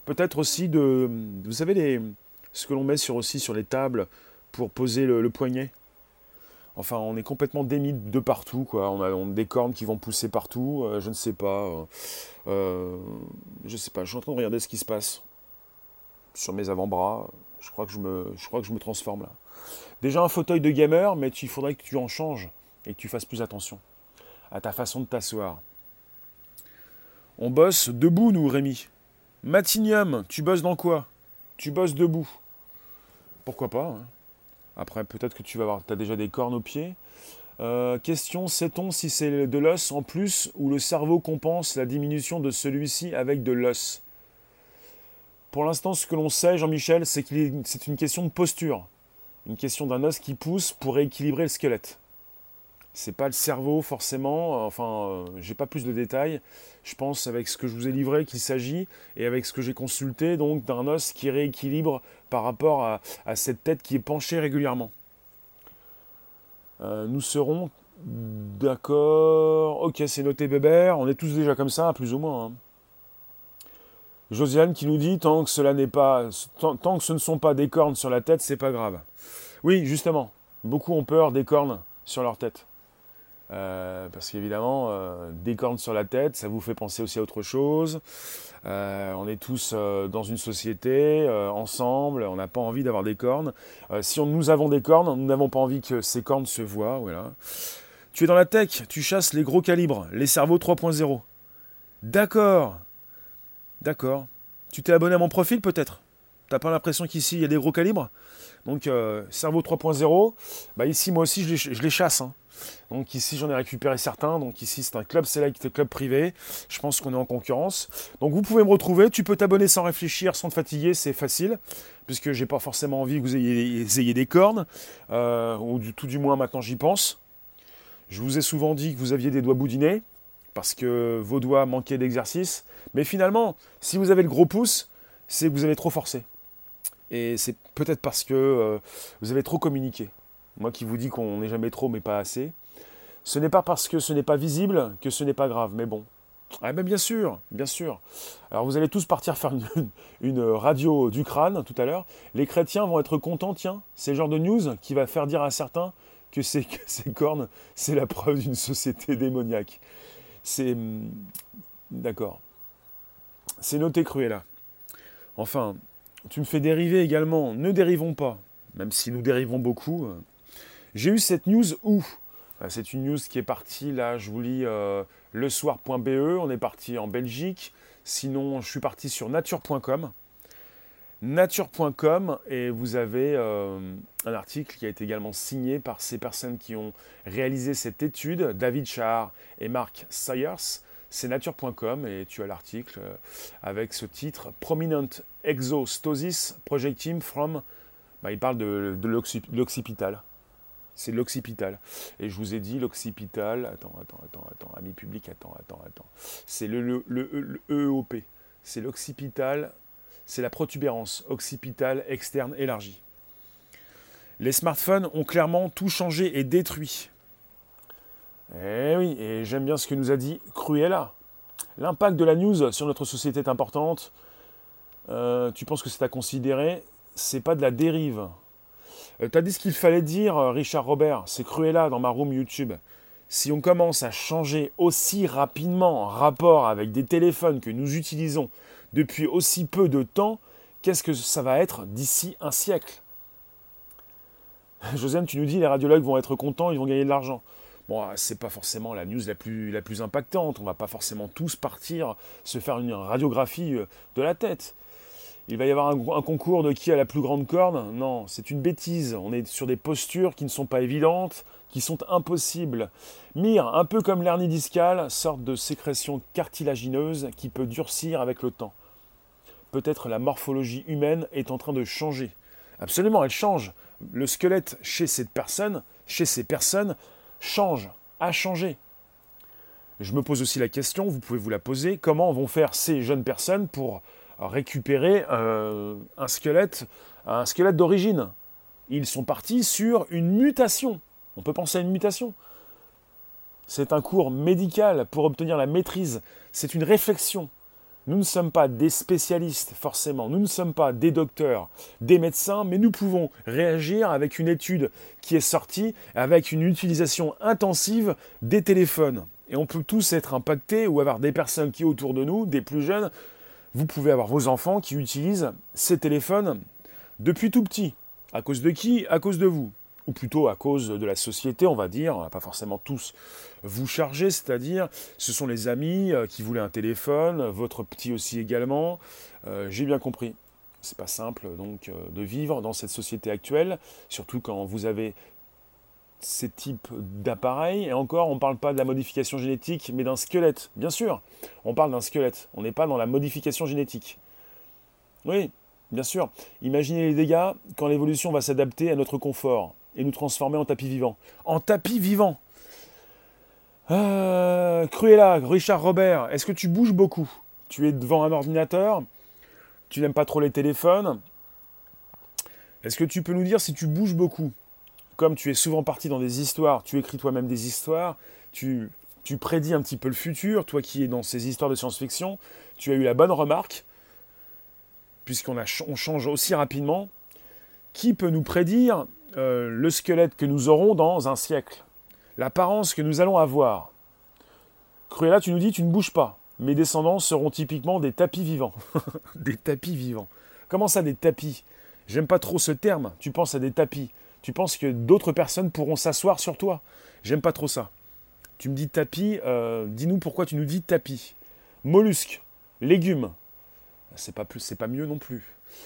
Peut-être aussi de, vous savez les, ce que l'on met sur aussi sur les tables pour poser le poignet. Enfin, on est complètement démis de partout, quoi. On a, des cornes qui vont pousser partout. Euh, je ne sais pas. Euh, euh, je sais pas. Je suis en train de regarder ce qui se passe sur mes avant-bras. Je crois que je me, je crois que je me transforme là. Déjà un fauteuil de gamer, mais il faudrait que tu en changes et que tu fasses plus attention à ta façon de t'asseoir. On bosse debout, nous, Rémi. Matinium, tu bosses dans quoi? Tu bosses debout. Pourquoi pas hein après, peut-être que tu vas avoir, as déjà des cornes aux pieds. Euh, question, sait-on si c'est de l'os en plus ou le cerveau compense la diminution de celui-ci avec de l'os? Pour l'instant, ce que l'on sait, Jean-Michel, c'est que c'est une question de posture. Une question d'un os qui pousse pour rééquilibrer le squelette c'est pas le cerveau forcément, enfin, euh, j'ai pas plus de détails. Je pense avec ce que je vous ai livré qu'il s'agit, et avec ce que j'ai consulté, donc d'un os qui rééquilibre par rapport à, cette tête qui est penchée régulièrement. Euh, nous serons d'accord. Ok, c'est noté Bébert, on est tous déjà comme ça, plus ou moins. Hein. Josiane qui nous dit tant que cela n'est pas, tant que ce ne sont pas des cornes sur la tête, c'est pas grave. Oui, justement, beaucoup ont peur des cornes sur leur tête. Euh, parce qu'évidemment, euh, des cornes sur la tête, ça vous fait penser aussi à autre chose. Euh, on est tous dans une société, ensemble, on n'a pas envie d'avoir des cornes. si nous avons des cornes, nous n'avons pas envie que ces cornes se voient. Voilà. Tu es dans la tech, tu chasses les gros calibres, les cerveaux 3.0. D'accord. D'accord. Tu t'es abonné à mon profil peut-être? T'as pas l'impression qu'ici il y a des gros calibres? Donc cerveau 3.0, bah ici moi aussi je les, chasse. Hein. Donc ici, j'en ai récupéré certains. Donc ici, c'est un club select, club privé. Je pense qu'on est en concurrence. Donc vous pouvez me retrouver. Tu peux t'abonner sans réfléchir, sans te fatiguer. C'est facile, puisque j'ai pas forcément envie que vous ayez, des cornes, euh, ou du, tout du moins maintenant j'y pense. Je vous ai souvent dit que vous aviez des doigts boudinés, parce que vos doigts manquaient d'exercice. Mais finalement, si vous avez le gros pouce, c'est que vous avez trop forcé. Et c'est peut-être parce que euh, vous avez trop communiqué. Moi qui vous dis qu'on n'est jamais trop mais pas assez. Ce n'est pas parce que ce n'est pas visible que ce n'est pas grave, mais bon. Ah ben bien sûr, bien sûr. Alors vous allez tous partir faire une, (laughs) radio du crâne tout à l'heure. Les chrétiens vont être contents, tiens, c'est le genre de news qui va faire dire à certains que, ces cornes, c'est la preuve d'une société démoniaque. C'est... Hmm, d'accord. C'est noté Cruella. Enfin, tu me fais dériver également. Ne dérivons pas, même si nous dérivons beaucoup. J'ai eu cette news où euh, C'est une news qui est partie, là, je vous lis euh, le soir.be, on est parti en Belgique. Sinon, je suis parti sur nature.com. Nature.com, et vous avez euh, un article qui a été également signé par ces personnes qui ont réalisé cette étude, David Char et Mark Sayers. C'est nature.com et tu as l'article avec ce titre Prominent Exostosis Projecting from. Bah, il parle de l'occipital. C'est l'occipital. Et je vous ai dit l'occipital. Attends, attends, attends, attends. Ami public, attends, attends, attends. C'est le, le, EOP. C'est l'occipital. C'est la protubérance occipitale externe élargie. Les smartphones ont clairement tout changé et détruit. Eh oui, et j'aime bien ce que nous a dit Cruella. L'impact de la news sur notre société est importante. Euh, tu penses que c'est à considérer? C'est pas de la dérive. Euh, t'as dit ce qu'il fallait dire, euh, Richard Robert, c'est Cruella dans ma room YouTube. Si on commence à changer aussi rapidement en rapport avec des téléphones que nous utilisons depuis aussi peu de temps, qu'est-ce que ça va être d'ici un siècle? Josiane, tu nous dis les radiologues vont être contents, ils vont gagner de l'argent. Bon, c'est pas forcément la news la plus, la plus impactante. On va pas forcément tous partir se faire une radiographie euh, de la tête. Il va y avoir un, concours de qui a la plus grande corne Non, c'est une bêtise. On est sur des postures qui ne sont pas évidentes, qui sont impossibles. Mire, un peu comme l'hernie discale, sorte de sécrétion cartilagineuse qui peut durcir avec le temps. Peut-être la morphologie humaine est en train de changer. Absolument, elle change. Le squelette chez cette personne, chez ces personnes, change, a changé. Je me pose aussi la question, vous pouvez vous la poser, comment vont faire ces jeunes personnes pour récupérer euh, un squelette, un squelette d'origine Ils sont partis sur une mutation. On peut penser à une mutation. C'est un cours médical pour obtenir la maîtrise. C'est une réflexion. Nous ne sommes pas des spécialistes, forcément, nous ne sommes pas des docteurs, des médecins, mais nous pouvons réagir avec une étude qui est sortie, avec une utilisation intensive des téléphones. Et on peut tous être impactés ou avoir des personnes qui autour de nous, des plus jeunes, vous pouvez avoir vos enfants qui utilisent ces téléphones depuis tout petit. À cause de qui? À cause de vous ou plutôt à cause de la société, on va dire, on va pas forcément tous vous charger, c'est-à-dire ce sont les amis euh, qui voulaient un téléphone, votre petit aussi également. Euh, j'ai bien compris. C'est pas simple donc euh, de vivre dans cette société actuelle, surtout quand vous avez ces types d'appareils. Et encore, on ne parle pas de la modification génétique, mais d'un squelette. Bien sûr, on parle d'un squelette. On n'est pas dans la modification génétique. Oui, bien sûr. Imaginez les dégâts quand l'évolution va s'adapter à notre confort et nous transformer en tapis vivant. En tapis vivant euh, Cruella, Richard Robert, est-ce que tu bouges beaucoup? Tu es devant un ordinateur? Tu n'aimes pas trop les téléphones? Est-ce que tu peux nous dire si tu bouges beaucoup? Comme tu es souvent parti dans des histoires, tu écris toi-même des histoires, tu, prédis un petit peu le futur, toi qui es dans ces histoires de science-fiction, tu as eu la bonne remarque, puisqu'on on change aussi rapidement. Qui peut nous prédire euh, le squelette que nous aurons dans un siècle, l'apparence que nous allons avoir. Cruella, tu nous dis, tu ne bouges pas. Mes descendants seront typiquement des tapis vivants. (laughs) des tapis vivants. Comment ça, des tapis? J'aime pas trop ce terme. Tu penses à des tapis. Tu penses que d'autres personnes pourront s'asseoir sur toi? J'aime pas trop ça. Tu me dis tapis, euh, dis-nous pourquoi tu nous dis tapis. Mollusques, légumes. C'est pas plus, c'est pas mieux non plus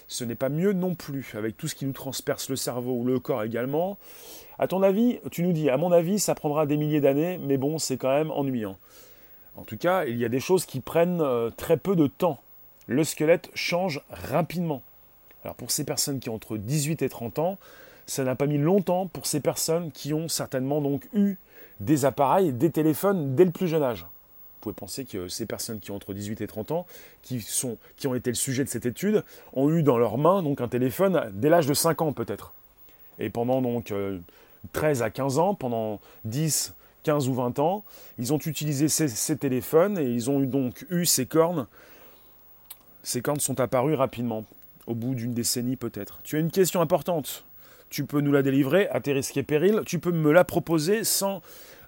ce n'est pas mieux non plus, avec tout ce qui nous transperce le cerveau ou le corps également. À ton avis, tu nous dis, à mon avis, ça prendra des milliers d'années, mais bon, c'est quand même ennuyant. En tout cas, il y a des choses qui prennent euh, très peu de temps. Le squelette change rapidement. Alors pour ces personnes qui ont entre 18 et 30 ans, ça n'a pas mis longtemps pour ces personnes qui ont certainement donc eu des appareils, des téléphones dès le plus jeune âge. Vous pouvez penser que ces personnes qui ont entre 18 et 30 ans, qui, sont, qui ont été le sujet de cette étude, ont eu dans leurs mains donc un téléphone dès l'âge de 5 ans peut-être. Et pendant donc 13 euh, à 15 ans, pendant 10, 15 ou 20 ans, ils ont utilisé ces, téléphones et ils ont donc eu ces cornes. Ces cornes sont apparues rapidement, au bout d'une décennie peut-être. Tu as une question importante? Tu peux nous la délivrer à tes risques et périls. Tu peux me la proposer sans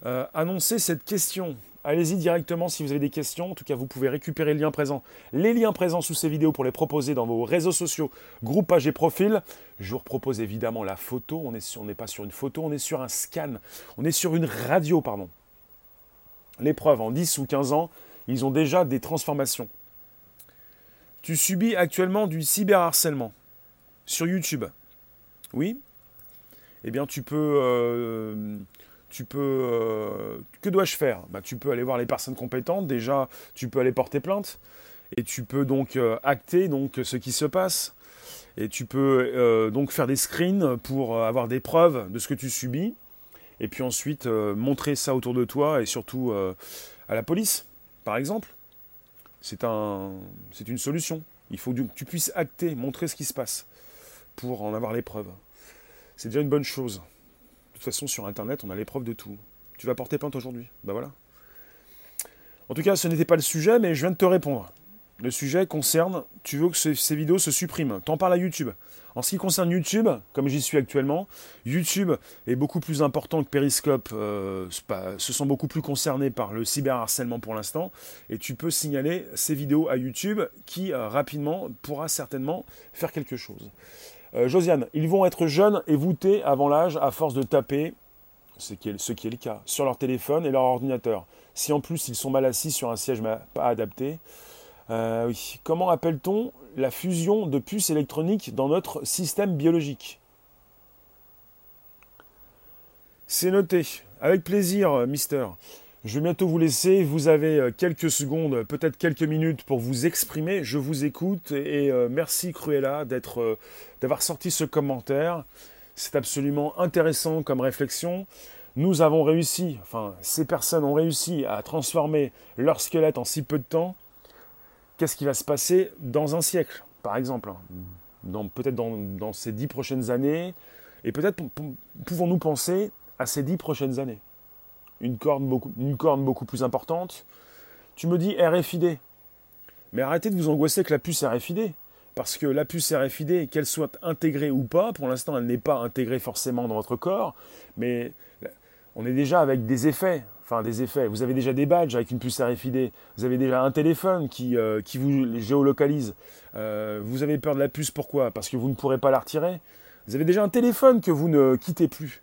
euh, annoncer cette question. Allez-y directement si vous avez des questions. En tout cas, vous pouvez récupérer les liens présents, les liens présents sous ces vidéos pour les proposer dans vos réseaux sociaux, groupes, pages et profils. Je vous propose évidemment la photo. On n'est pas sur une photo, on est sur un scan. On est sur une radio, pardon. Les preuves, en 10 ou 15 ans, ils ont déjà des transformations. Tu subis actuellement du cyberharcèlement sur YouTube. Oui Eh bien, tu peux... Euh, tu peux. Euh, que dois-je faire? Bah, Tu peux aller voir les personnes compétentes. Déjà, tu peux aller porter plainte. Et tu peux donc euh, acter donc, ce qui se passe. Et tu peux donc faire des screens pour avoir des preuves de ce que tu subis. Et puis ensuite montrer ça autour de toi et surtout à la police, par exemple. C'est une solution. Il faut que tu puisses acter, montrer ce qui se passe pour en avoir les preuves. C'est déjà une bonne chose. De toute façon, sur Internet, on a l'épreuve de tout. Tu vas porter plainte aujourd'hui. Ben voilà. En tout cas, ce n'était pas le sujet, mais je viens de te répondre. Le sujet concerne, tu veux que ces, vidéos se suppriment. T'en parles à YouTube. En ce qui concerne YouTube, comme j'y suis actuellement, YouTube est beaucoup plus important que Periscope. Euh, se sont beaucoup plus concernés par le cyberharcèlement pour l'instant. Et tu peux signaler ces vidéos à YouTube qui, euh, rapidement, pourra certainement faire quelque chose. Euh, Josiane, ils vont être jeunes et voûtés avant l'âge à force de taper, ce qui, est, le cas, sur leur téléphone et leur ordinateur. Si en plus ils sont mal assis sur un siège pas adapté. Euh. Comment appelle-t-on la fusion de puces électroniques dans notre système biologique? C'est noté. Avec plaisir, mister. Je vais bientôt vous laisser. Vous avez euh, quelques secondes, peut-être quelques minutes pour vous exprimer. Je vous écoute et euh, merci Cruella euh, d'avoir sorti ce commentaire. C'est absolument intéressant comme réflexion. Nous avons réussi, enfin ces personnes ont réussi à transformer leur squelette en si peu de temps. Qu'est-ce qui va se passer dans un siècle, par exemple dans, Peut-être dans, ces dix prochaines années. Et peut-être pouvons-nous penser à ces dix prochaines années? Une corne beaucoup, une corne beaucoup plus importante. Tu me dis RFID. Mais arrêtez de vous angoisser avec la puce RFID. Parce que la puce RFID, qu'elle soit intégrée ou pas, pour l'instant elle n'est pas intégrée forcément dans votre corps, mais on est déjà avec des effets. Enfin, des effets. Vous avez déjà des badges avec une puce RFID. Vous avez déjà un téléphone qui, euh, vous géolocalise. Euh, vous avez peur de la puce, pourquoi? Parce que vous ne pourrez pas la retirer. Vous avez déjà un téléphone que vous ne quittez plus.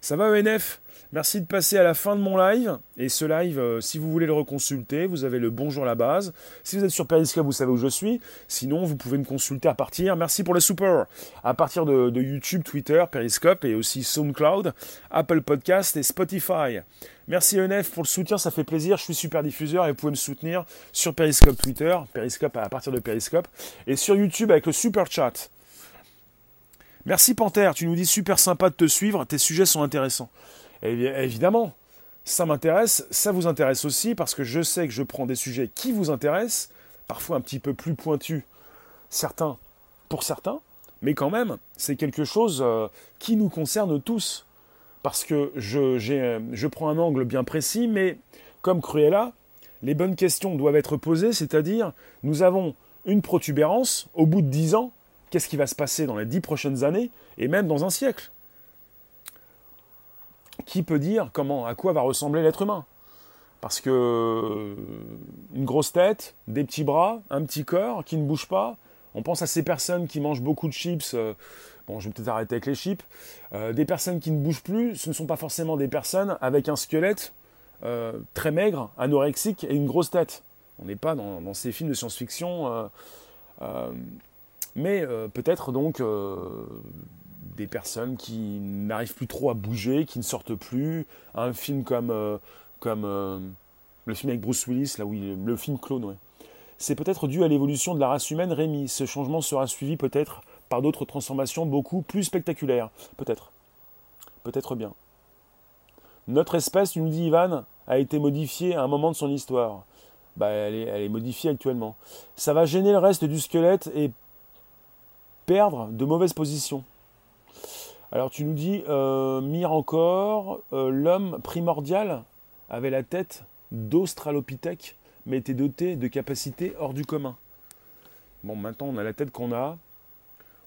Ça va ENF Merci de passer à la fin de mon live. Et ce live, euh, si vous voulez le reconsulter, vous avez le bonjour à la base. Si vous êtes sur Periscope, vous savez où je suis. Sinon, vous pouvez me consulter à partir, merci pour le super, à partir de, YouTube, Twitter, Periscope et aussi SoundCloud, Apple Podcast et Spotify. Merci ENF pour le soutien, ça fait plaisir. Je suis super diffuseur et vous pouvez me soutenir sur Periscope Twitter, Periscope à partir de Periscope, et sur YouTube avec le super chat. Merci Panthère, tu nous dis super sympa de te suivre, tes sujets sont intéressants. Et évidemment, ça m'intéresse, ça vous intéresse aussi, parce que je sais que je prends des sujets qui vous intéressent, parfois un petit peu plus pointus, certains pour certains, mais quand même, c'est quelque chose euh, qui nous concerne tous. Parce que je, je prends un angle bien précis, mais comme Cruella, les bonnes questions doivent être posées, c'est-à-dire, nous avons une protubérance, au bout de dix ans, qu'est-ce qui va se passer dans les dix prochaines années, et même dans un siècle? Qui peut dire comment, à quoi va ressembler l'être humain Parce que euh, une grosse tête, des petits bras, un petit corps qui ne bouge pas. On pense à ces personnes qui mangent beaucoup de chips. Euh, bon, je vais peut-être arrêter avec les chips. Euh, des personnes qui ne bougent plus, ce ne sont pas forcément des personnes avec un squelette très maigre, anorexique et une grosse tête. On n'est pas dans, ces films de science-fiction. mais peut-être donc des personnes qui n'arrivent plus trop à bouger, qui ne sortent plus. Un film comme, euh, euh, le film avec Bruce Willis, là le film Clone. C'est peut-être dû à l'évolution de la race humaine, Rémi. Ce changement sera suivi peut-être par d'autres transformations beaucoup plus spectaculaires. Peut-être. Peut-être bien. Notre espèce, nous dit Ivan, a été modifiée à un moment de son histoire. Bah, elle est modifiée actuellement. Ça va gêner le reste du squelette et perdre de mauvaises positions. Alors tu nous dis, euh, mire encore, euh, l'homme primordial avait la tête d'Australopithèque, mais était doté de capacités hors du commun. Bon, maintenant on a la tête qu'on a,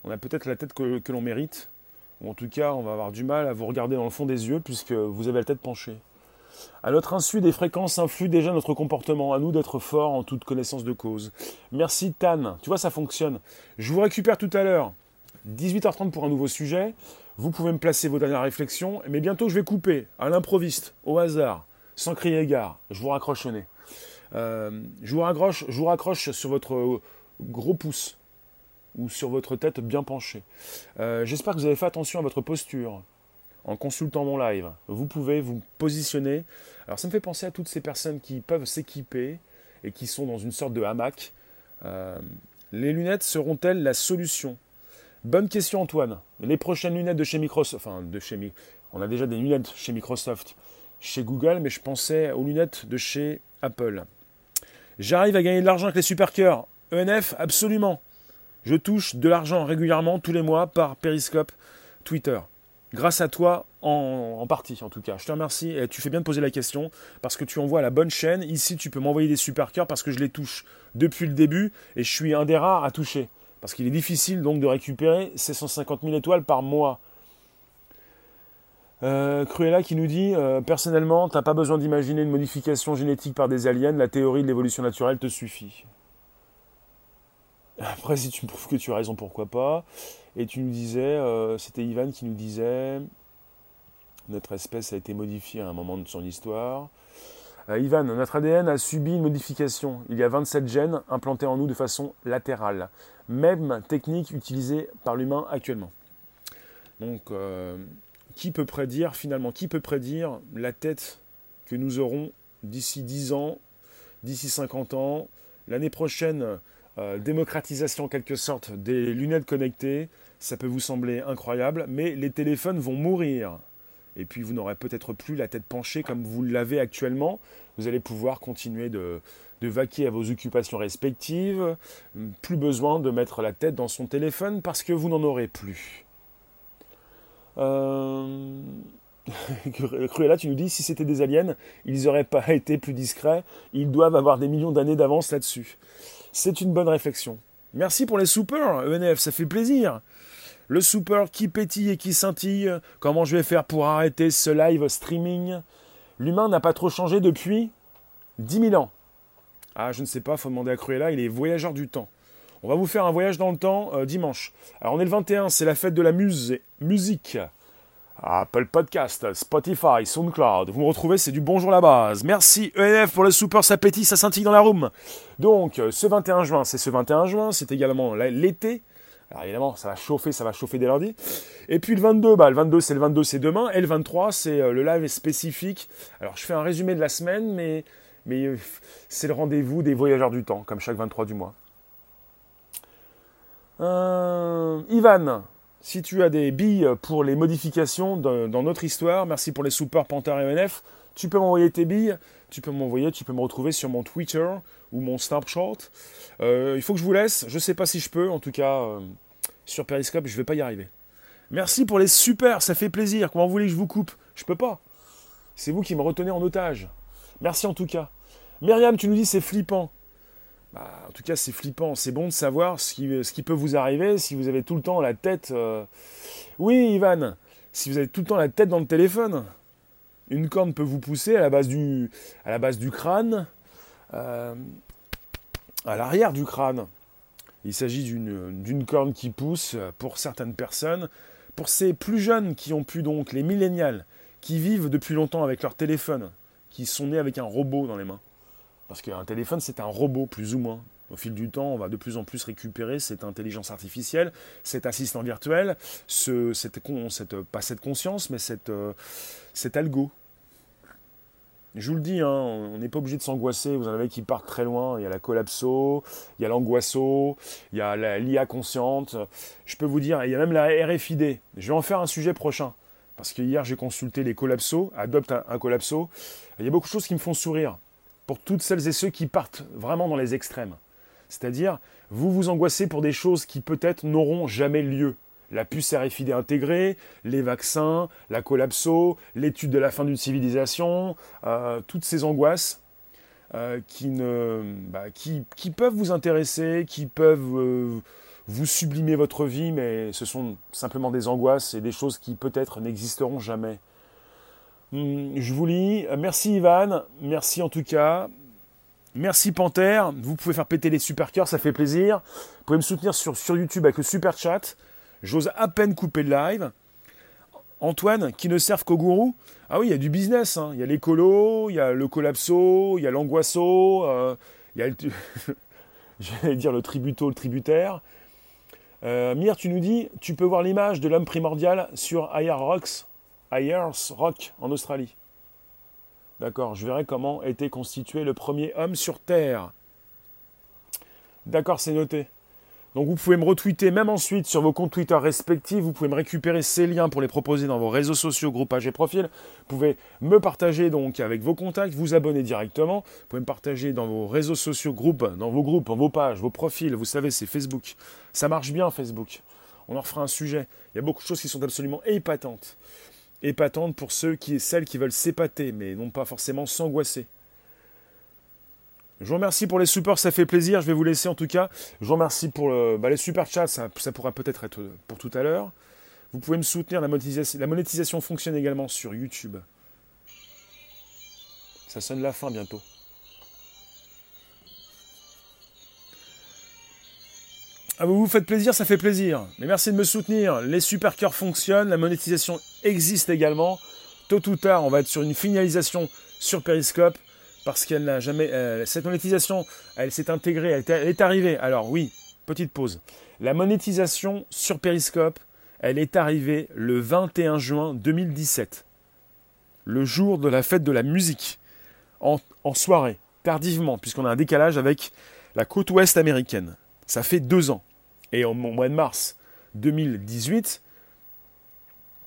on a peut-être la tête que, l'on mérite, ou en tout cas on va avoir du mal à vous regarder dans le fond des yeux puisque vous avez la tête penchée. À notre insu, des fréquences influent déjà notre comportement. À nous d'être forts en toute connaissance de cause. Merci Tan. Tu vois, ça fonctionne. Je vous récupère tout à l'heure. 18h30 pour un nouveau sujet. Vous pouvez me placer vos dernières réflexions, mais bientôt je vais couper à l'improviste, au hasard, sans crier gare. Je vous raccroche au nez. Euh, je, vous raccroche, sur votre gros pouce ou sur votre tête bien penchée. Euh, j'espère que vous avez fait attention à votre posture en consultant mon live. Vous pouvez vous positionner. Alors ça me fait penser à toutes ces personnes qui peuvent s'équiper et qui sont dans une sorte de hamac. Euh, les lunettes seront-elles la solution? Bonne question Antoine. Les prochaines lunettes de chez Microsoft, enfin de chez on a déjà des lunettes chez Microsoft, chez Google, mais je pensais aux lunettes de chez Apple. J'arrive à gagner de l'argent avec les supercœurs. ENF, absolument. Je touche de l'argent régulièrement tous les mois par Periscope, Twitter. Grâce à toi, en, partie en tout cas. Je te remercie et tu fais bien de poser la question parce que tu envoies la bonne chaîne. Ici, tu peux m'envoyer des supercœurs parce que je les touche depuis le début et je suis un des rares à toucher. Parce qu'il est difficile donc de récupérer ces 150 000 étoiles par mois. Euh, Cruella qui nous dit euh, personnellement, t'as pas besoin d'imaginer une modification génétique par des aliens, la théorie de l'évolution naturelle te suffit. (laughs) Après, si tu me prouves que tu as raison, pourquoi pas? Et tu nous disais, euh, c'était Ivan qui nous disait, notre espèce a été modifiée à un moment de son histoire. Euh, Ivan, notre ADN a subi une modification. Il y a 27 gènes implantés en nous de façon latérale. Même technique utilisée par l'humain actuellement. Donc, euh, qui peut prédire finalement, qui peut prédire la tête que nous aurons d'ici 10 ans, d'ici 50 ans, l'année prochaine euh, démocratisation en quelque sorte des lunettes connectées, ça peut vous sembler incroyable, mais les téléphones vont mourir. Et puis vous n'aurez peut-être plus la tête penchée comme vous l'avez actuellement. Vous allez pouvoir continuer de, vaquer à vos occupations respectives. Plus besoin de mettre la tête dans son téléphone parce que vous n'en aurez plus. Euh... (laughs) Cruella, tu nous dis, si c'était des aliens, ils n'auraient pas (laughs) été plus discrets. Ils doivent avoir des millions d'années d'avance là-dessus. C'est une bonne réflexion. Merci pour les soupers, ENF, ça fait plaisir. Le super qui pétille et qui scintille. Comment je vais faire pour arrêter ce live streaming? L'humain n'a pas trop changé depuis 10 000 ans. Ah, je ne sais pas, faut demander à Cruella, il est voyageur du temps. On va vous faire un voyage dans le temps euh, dimanche. Alors on est le 21, c'est la fête de la musique. Apple Podcast, Spotify, SoundCloud. Vous me retrouvez, c'est du bonjour la base. Merci ENF pour le super sapétit, ça scintille dans la room. Donc, euh, ce 21 juin, c'est ce 21 juin, c'est également l'été. Alors évidemment, ça va chauffer, ça va chauffer dès lundi. Et puis le 22, bah, le 22, c'est le 22, c'est demain. Et le 23, c'est euh, le live spécifique. Alors, je fais un résumé de la semaine, mais, euh, c'est le rendez-vous des voyageurs du temps, comme chaque 23 du mois. Ivan, si tu as des billes pour les modifications dans notre histoire, merci pour les super Panther et ENF, tu peux m'envoyer tes billes, tu peux m'envoyer, tu peux me retrouver sur mon Twitter ou mon Snapchat. Euh, il faut que je vous laisse, je ne sais pas si je peux, en tout cas euh, sur Periscope, je ne vais pas y arriver. Merci pour les super, ça fait plaisir. Comment vous voulez que je vous coupe? Je peux pas. C'est vous qui me retenez en otage. Merci en tout cas. Myriam, tu nous dis c'est flippant. Bah, en tout cas, c'est flippant. C'est bon de savoir ce qui, peut vous arriver si vous avez tout le temps la tête. Euh, oui, Ivan, si vous avez tout le temps la tête dans le téléphone, une corne peut vous pousser à la base du crâne, euh, à l'arrière du crâne. Il s'agit d'une corne qui pousse pour certaines personnes. Pour ces plus jeunes qui ont pu donc, les millénials, qui vivent depuis longtemps avec leur téléphone, qui sont nés avec un robot dans les mains. Parce qu'un téléphone, c'est un robot, plus ou moins. Au fil du temps, on va de plus en plus récupérer cette intelligence artificielle, cet assistant virtuel, ce, cette, cette, pas cette conscience, mais cette, euh, cet algo. Je vous le dis, hein, on n'est pas obligé de s'angoisser. Vous en avez qui partent très loin. Il y a la collapso, il y a l'angoisseau, il y a l'IA consciente. Je peux vous dire, il y a même la RFID. Je vais en faire un sujet prochain. Parce que hier, j'ai consulté les collapsos, adopte un, un collapso. Il y a beaucoup de choses qui me font sourire pour toutes celles et ceux qui partent vraiment dans les extrêmes. C'est-à-dire, vous vous angoissez pour des choses qui peut-être n'auront jamais lieu. La puce RFID intégrée, les vaccins, la collapso, l'étude de la fin d'une civilisation, euh, toutes ces angoisses euh, qui, ne, bah, qui, qui, peuvent vous intéresser, qui peuvent euh, vous sublimer votre vie, mais ce sont simplement des angoisses et des choses qui peut-être n'existeront jamais. Hmm, je vous lis. Merci Ivan. Merci en tout cas. Merci Panthère. Vous pouvez faire péter les super cœurs, ça fait plaisir. Vous pouvez me soutenir sur, sur YouTube avec le super chat. J'ose à peine couper le live. Antoine, qui ne servent qu'au gourou. Ah oui, il y a du business. Hein. Il y a l'écolo, il y a le collapso, il y a l'angoisseau, il y a le. (laughs) J'allais dire le tributo, le tributaire. Euh, Mire, tu nous dis, tu peux voir l'image de l'homme primordial sur Rocks Ayers Rock en Australie. D'accord, je verrai comment était constitué le premier homme sur Terre. D'accord, c'est noté. Donc vous pouvez me retweeter même ensuite sur vos comptes Twitter respectifs. Vous pouvez me récupérer ces liens pour les proposer dans vos réseaux sociaux, groupages et profils. Vous pouvez me partager donc avec vos contacts, vous abonner directement. Vous pouvez me partager dans vos réseaux sociaux, groupes, dans vos groupes, dans vos pages, vos profils. Vous savez, c'est Facebook. Ça marche bien Facebook. On en refera un sujet. Il y a beaucoup de choses qui sont absolument épatantes épatante pour ceux qui celles qui veulent s'épater, mais non pas forcément s'angoisser. Je vous remercie pour les supports, ça fait plaisir. Je vais vous laisser en tout cas. Je vous remercie pour bah, les super chats, ça, pourra peut-être être pour tout à l'heure. Vous pouvez me soutenir, la monétisation, la monétisation fonctionne également sur YouTube. Ça sonne la fin bientôt. Ah, vous vous faites plaisir, ça fait plaisir. Mais merci de me soutenir. Les super cœurs fonctionnent, la monétisation existe également. Tôt ou tard, on va être sur une finalisation sur Periscope parce qu'elle n'a jamais. Euh, cette monétisation, elle s'est intégrée, elle est arrivée. Alors oui, petite pause. La monétisation sur Periscope, elle est arrivée le 21 juin 2017, le jour de la fête de la musique, en, soirée, tardivement, puisqu'on a un décalage avec la côte ouest américaine. Ça fait deux ans. Et au mois de mars 2018,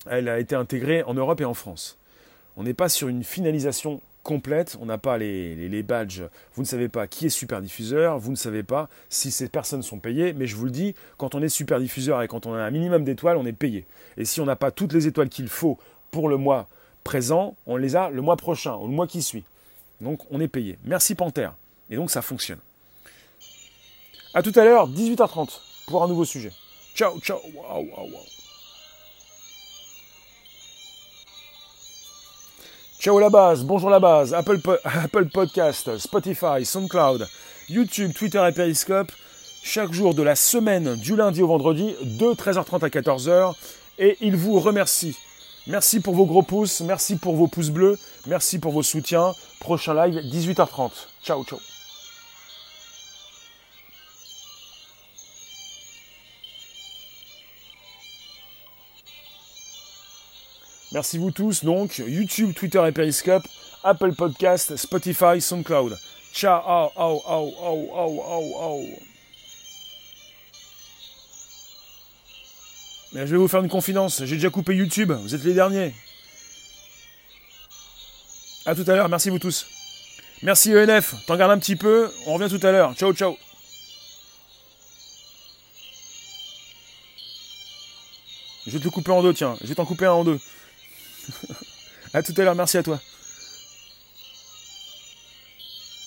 elle a été intégrée en Europe et en France. On n'est pas sur une finalisation complète, on n'a pas les, badges, vous ne savez pas qui est super diffuseur, vous ne savez pas si ces personnes sont payées, mais je vous le dis, quand on est super diffuseur et quand on a un minimum d'étoiles, on est payé. Et si on n'a pas toutes les étoiles qu'il faut pour le mois présent, on les a le mois prochain ou le mois qui suit. Donc on est payé. Merci Panthère. Et donc ça fonctionne. A tout à l'heure, 18h30, pour un nouveau sujet. Ciao, ciao. Waouh, waouh. Ciao la base, bonjour la base, Apple, (laughs) Apple Podcast, Spotify, SoundCloud, YouTube, Twitter et Periscope, chaque jour de la semaine, du lundi au vendredi, de 13h30 à 14h. Et il vous remercie. Merci pour vos gros pouces, merci pour vos pouces bleus, merci pour vos soutiens. Prochain live, 18h30. Ciao, ciao. Merci vous tous. Donc, YouTube, Twitter et Periscope, Apple Podcast, Spotify, SoundCloud. Ciao, au, au, au, au. je vais vous faire une confidence. J'ai déjà coupé YouTube. Vous êtes les derniers. A tout à l'heure. Merci vous tous. Merci ENF. T'en gardes un petit peu. On revient tout à l'heure. Ciao, ciao. Je vais te couper en deux, tiens. Je vais t'en couper un en deux. À tout à l'heure, merci à toi.